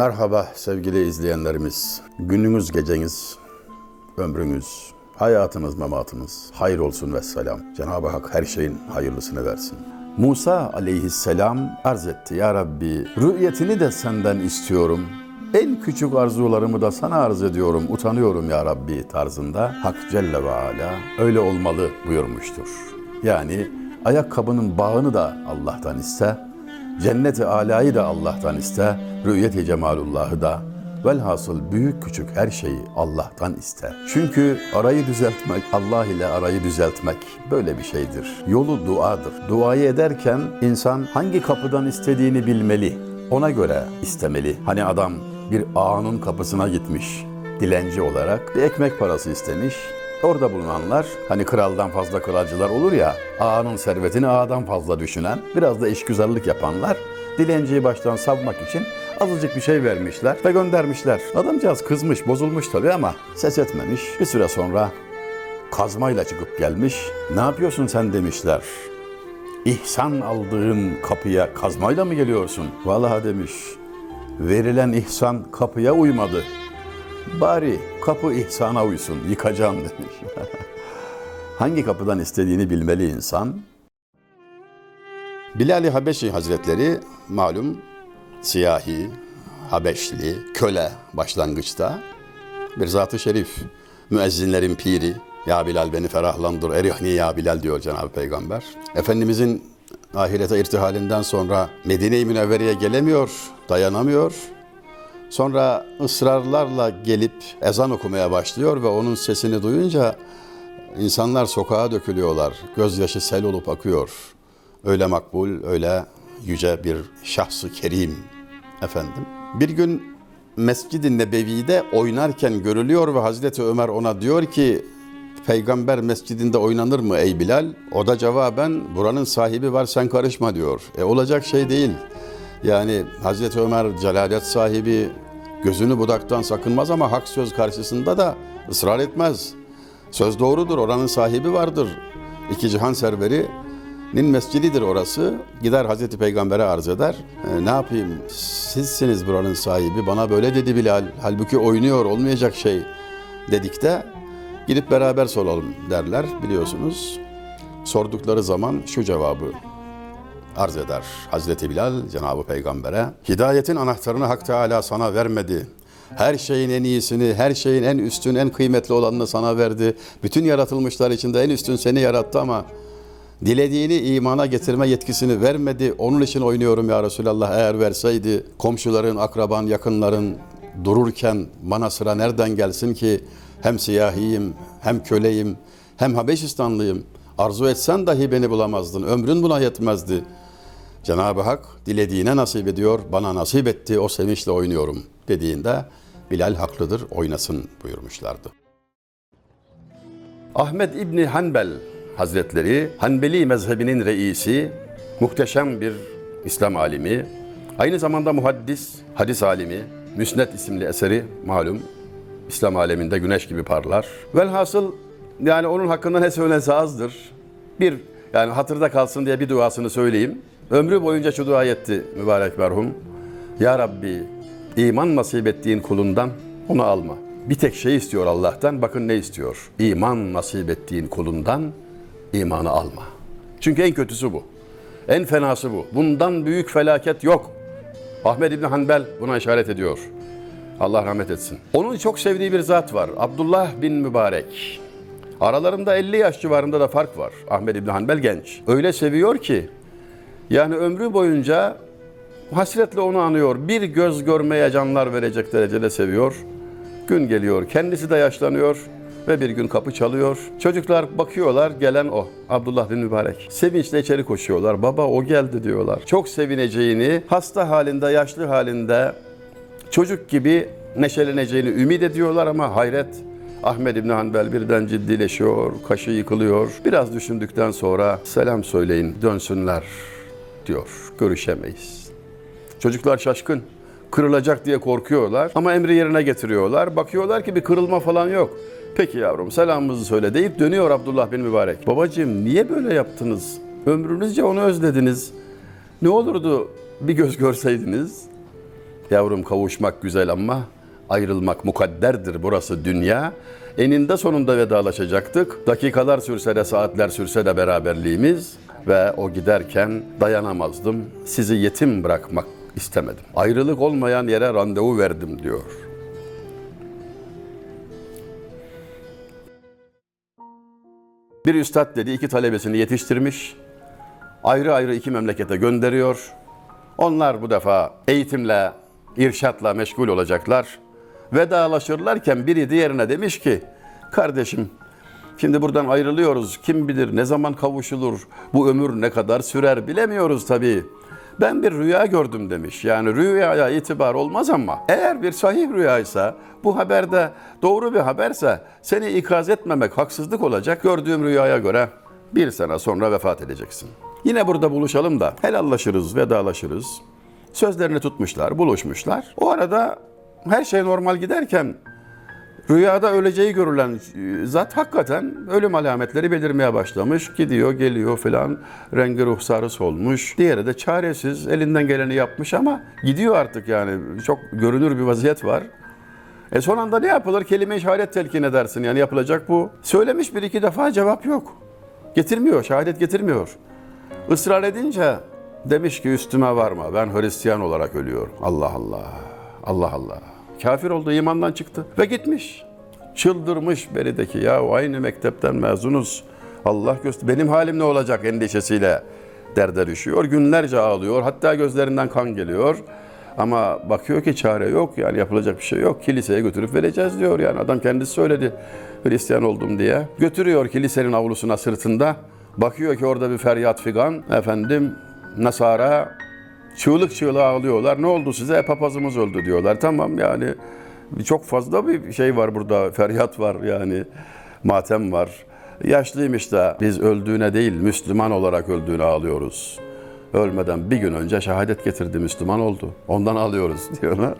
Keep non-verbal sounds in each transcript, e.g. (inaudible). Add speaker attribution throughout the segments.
Speaker 1: Merhaba sevgili izleyenlerimiz. Gününüz, geceniz, ömrünüz, hayatınız, mematınız hayır olsun ve selam. Cenab-ı Hak her şeyin hayırlısını versin. Musa aleyhisselam arz etti. Ya Rabbi rü'yetini de senden istiyorum. En küçük arzularımı da sana arz ediyorum, utanıyorum ya Rabbi tarzında Hak Celle ve Ala öyle olmalı buyurmuştur. Yani ayakkabının bağını da Allah'tan iste, Cennet-i alayı da Allah'tan iste, rü'yet-i cemalullahı da, velhasıl büyük küçük her şeyi Allah'tan iste. Çünkü arayı düzeltmek, Allah ile arayı düzeltmek böyle bir şeydir. Yolu duadır. Duayı ederken insan hangi kapıdan istediğini bilmeli. Ona göre istemeli. Hani adam bir ağanın kapısına gitmiş dilenci olarak bir ekmek parası istemiş. Orada bulunanlar hani kraldan fazla kralcılar olur ya ağanın servetini ağadan fazla düşünen biraz da işgüzarlık yapanlar dilenciyi baştan savmak için azıcık bir şey vermişler ve göndermişler. Adamcağız kızmış bozulmuş tabii ama ses etmemiş. Bir süre sonra kazmayla çıkıp gelmiş. Ne yapıyorsun sen demişler. İhsan aldığın kapıya kazmayla mı geliyorsun? Vallahi demiş. Verilen ihsan kapıya uymadı. Bari kapı ihsana uysun, yıkacağım demiş. (laughs) Hangi kapıdan istediğini bilmeli insan. Bilal-i Habeşi Hazretleri malum siyahi, Habeşli, köle başlangıçta bir zat-ı şerif, müezzinlerin piri, ya Bilal beni ferahlandır, erihni ya Bilal diyor Cenab-ı Peygamber. Efendimizin ahirete irtihalinden sonra Medine-i Münevvere'ye gelemiyor, dayanamıyor. Sonra ısrarlarla gelip ezan okumaya başlıyor ve onun sesini duyunca insanlar sokağa dökülüyorlar. Gözyaşı sel olup akıyor. Öyle makbul, öyle yüce bir şahsı kerim efendim. Bir gün Mescid-i Nebevi'de oynarken görülüyor ve Hazreti Ömer ona diyor ki Peygamber mescidinde oynanır mı ey Bilal? O da cevaben buranın sahibi var sen karışma diyor. E olacak şey değil. Yani Hazreti Ömer celalet sahibi gözünü budaktan sakınmaz ama hak söz karşısında da ısrar etmez. Söz doğrudur oranın sahibi vardır. İki cihan serverinin mescididir orası. Gider Hazreti Peygamber'e arz eder. E, ne yapayım sizsiniz buranın sahibi bana böyle dedi Bilal. Halbuki oynuyor olmayacak şey dedikte gidip beraber soralım derler biliyorsunuz. Sordukları zaman şu cevabı arz eder Hazreti Bilal Cenab-ı Peygamber'e. Hidayetin anahtarını Hak Teala sana vermedi. Her şeyin en iyisini, her şeyin en üstün, en kıymetli olanını sana verdi. Bütün yaratılmışlar içinde en üstün seni yarattı ama dilediğini imana getirme yetkisini vermedi. Onun için oynuyorum ya Resulallah eğer verseydi komşuların, akraban, yakınların dururken bana sıra nereden gelsin ki hem siyahiyim, hem köleyim, hem Habeşistanlıyım. Arzu etsen dahi beni bulamazdın. Ömrün buna yetmezdi. Cenab-ı Hak dilediğine nasip ediyor, bana nasip etti, o sevinçle oynuyorum dediğinde Bilal haklıdır, oynasın buyurmuşlardı. Ahmet İbni Hanbel Hazretleri, Hanbeli mezhebinin reisi, muhteşem bir İslam alimi, aynı zamanda muhaddis, hadis alimi, Müsnet isimli eseri malum İslam aleminde güneş gibi parlar. Velhasıl yani onun hakkında ne söylense azdır. Bir yani hatırda kalsın diye bir duasını söyleyeyim. Ömrü boyunca şu dua etti mübarek merhum. Ya Rabbi iman nasip ettiğin kulundan onu alma. Bir tek şey istiyor Allah'tan. Bakın ne istiyor? İman nasip ettiğin kulundan imanı alma. Çünkü en kötüsü bu. En fenası bu. Bundan büyük felaket yok. Ahmed İbni Hanbel buna işaret ediyor. Allah rahmet etsin. Onun çok sevdiği bir zat var. Abdullah bin Mübarek. Aralarında 50 yaş civarında da fark var. Ahmed İbni Hanbel genç. Öyle seviyor ki yani ömrü boyunca hasretle onu anıyor. Bir göz görmeye canlar verecek derecede seviyor. Gün geliyor, kendisi de yaşlanıyor ve bir gün kapı çalıyor. Çocuklar bakıyorlar, gelen o. Abdullah bin Mübarek. Sevinçle içeri koşuyorlar. Baba o geldi diyorlar. Çok sevineceğini, hasta halinde, yaşlı halinde çocuk gibi neşeleneceğini ümit ediyorlar ama hayret Ahmed İbni Hanbel birden ciddileşiyor, kaşı yıkılıyor. Biraz düşündükten sonra selam söyleyin, dönsünler diyor. Görüşemeyiz. Çocuklar şaşkın. Kırılacak diye korkuyorlar ama emri yerine getiriyorlar. Bakıyorlar ki bir kırılma falan yok. Peki yavrum selamımızı söyle deyip dönüyor Abdullah bin Mübarek. Babacığım niye böyle yaptınız? Ömrünüzce onu özlediniz. Ne olurdu bir göz görseydiniz? Yavrum kavuşmak güzel ama ayrılmak mukadderdir burası dünya. Eninde sonunda vedalaşacaktık. Dakikalar sürse de saatler sürse de beraberliğimiz ve o giderken dayanamazdım. Sizi yetim bırakmak istemedim. Ayrılık olmayan yere randevu verdim diyor. Bir üstad dedi iki talebesini yetiştirmiş. Ayrı ayrı iki memlekete gönderiyor. Onlar bu defa eğitimle, irşatla meşgul olacaklar. Vedalaşırlarken biri diğerine demiş ki, kardeşim şimdi buradan ayrılıyoruz. Kim bilir ne zaman kavuşulur, bu ömür ne kadar sürer bilemiyoruz tabii. Ben bir rüya gördüm demiş. Yani rüyaya itibar olmaz ama eğer bir sahih rüyaysa bu haberde doğru bir haberse seni ikaz etmemek haksızlık olacak. Gördüğüm rüyaya göre bir sene sonra vefat edeceksin. Yine burada buluşalım da helallaşırız, vedalaşırız. Sözlerini tutmuşlar, buluşmuşlar. O arada her şey normal giderken Rüyada öleceği görülen e, zat hakikaten ölüm alametleri belirmeye başlamış. Gidiyor, geliyor filan. Rengi ruhsarı solmuş. Diğeri de çaresiz, elinden geleni yapmış ama gidiyor artık yani. Çok görünür bir vaziyet var. E son anda ne yapılır? Kelime-i şehadet telkin edersin. Yani yapılacak bu. Söylemiş bir iki defa cevap yok. Getirmiyor, şehadet getirmiyor. Israr edince demiş ki üstüme varma. Ben Hristiyan olarak ölüyorum. Allah Allah. Allah Allah. Kafir oldu, imandan çıktı ve gitmiş. Çıldırmış berideki ya aynı mektepten mezunuz. Allah göster benim halim ne olacak endişesiyle derde düşüyor. Günlerce ağlıyor. Hatta gözlerinden kan geliyor. Ama bakıyor ki çare yok. Yani yapılacak bir şey yok. Kiliseye götürüp vereceğiz diyor. Yani adam kendisi söyledi Hristiyan oldum diye. Götürüyor kilisenin avlusuna sırtında. Bakıyor ki orada bir feryat figan. Efendim Nasara çığlık çığlığa ağlıyorlar. Ne oldu size? E, papazımız öldü diyorlar. Tamam yani çok fazla bir şey var burada. (laughs) Feryat var yani. Matem var. Yaşlıymış da biz öldüğüne değil Müslüman olarak öldüğüne ağlıyoruz. Ölmeden bir gün önce şehadet getirdi Müslüman oldu. Ondan alıyoruz (laughs) diyorlar.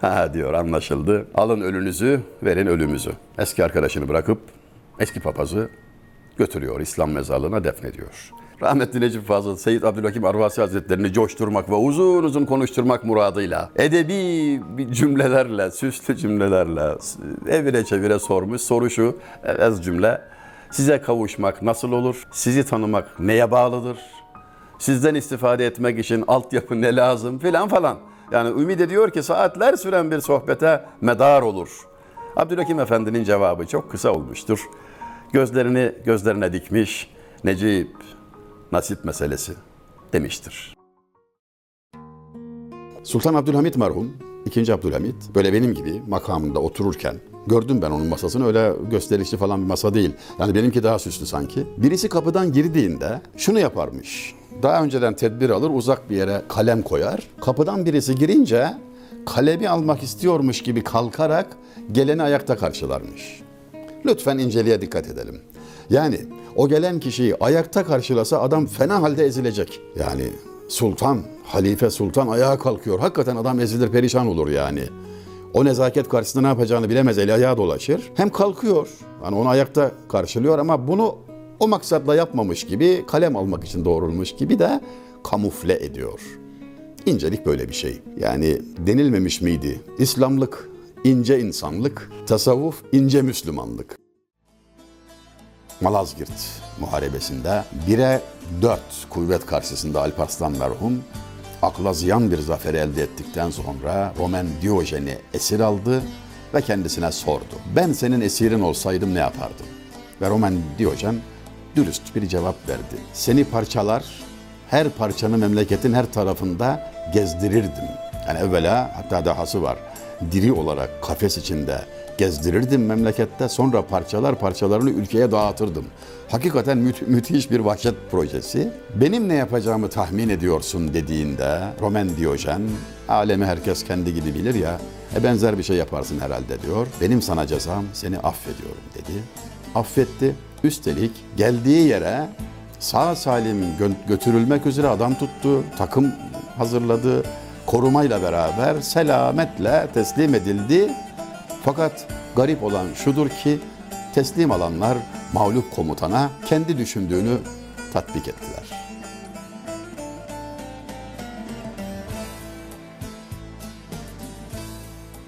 Speaker 1: ha diyor anlaşıldı. Alın ölünüzü verin ölümüzü. Eski arkadaşını bırakıp eski papazı götürüyor İslam mezarlığına defnediyor. Rahmetli Necip Fazıl, Seyyid Abdülhakim Arvasi Hazretlerini coşturmak ve uzun uzun konuşturmak muradıyla edebi cümlelerle, süslü cümlelerle evire çevire sormuş. Soru şu, ez cümle. Size kavuşmak nasıl olur? Sizi tanımak neye bağlıdır? Sizden istifade etmek için altyapı ne lazım filan falan. Yani ümit ediyor ki saatler süren bir sohbete medar olur. Abdülhakim Efendi'nin cevabı çok kısa olmuştur. Gözlerini gözlerine dikmiş. Necip, nasip meselesi demiştir. Sultan Abdülhamit merhum, ikinci Abdülhamit böyle benim gibi makamında otururken gördüm ben onun masasını öyle gösterişli falan bir masa değil. Yani benimki daha süslü sanki. Birisi kapıdan girdiğinde şunu yaparmış. Daha önceden tedbir alır uzak bir yere kalem koyar. Kapıdan birisi girince kalemi almak istiyormuş gibi kalkarak geleni ayakta karşılarmış. Lütfen inceliğe dikkat edelim. Yani o gelen kişiyi ayakta karşılasa adam fena halde ezilecek. Yani sultan, halife sultan ayağa kalkıyor. Hakikaten adam ezilir perişan olur yani. O nezaket karşısında ne yapacağını bilemez, eli ayağa dolaşır. Hem kalkıyor, yani onu ayakta karşılıyor ama bunu o maksatla yapmamış gibi, kalem almak için doğrulmuş gibi de kamufle ediyor. İncelik böyle bir şey. Yani denilmemiş miydi? İslamlık, ince insanlık, tasavvuf, ince Müslümanlık. Malazgirt Muharebesi'nde 1'e 4 kuvvet karşısında Alparslan merhum akla ziyan bir zafer elde ettikten sonra Roman Diyojen'i esir aldı ve kendisine sordu. Ben senin esirin olsaydım ne yapardım? Ve Roman Diyojen dürüst bir cevap verdi. Seni parçalar, her parçanı memleketin her tarafında gezdirirdim. Yani evvela hatta dahası var. Diri olarak kafes içinde gezdirirdim memlekette. Sonra parçalar parçalarını ülkeye dağıtırdım. Hakikaten mü- müthiş bir vahşet projesi. Benim ne yapacağımı tahmin ediyorsun dediğinde Roman Diyojen, alemi herkes kendi gibi bilir ya, e benzer bir şey yaparsın herhalde diyor. Benim sana cezam seni affediyorum dedi. Affetti. Üstelik geldiği yere sağ salim gö- götürülmek üzere adam tuttu, takım hazırladı, korumayla beraber selametle teslim edildi. Fakat garip olan şudur ki teslim alanlar mağlup komutana kendi düşündüğünü tatbik ettiler.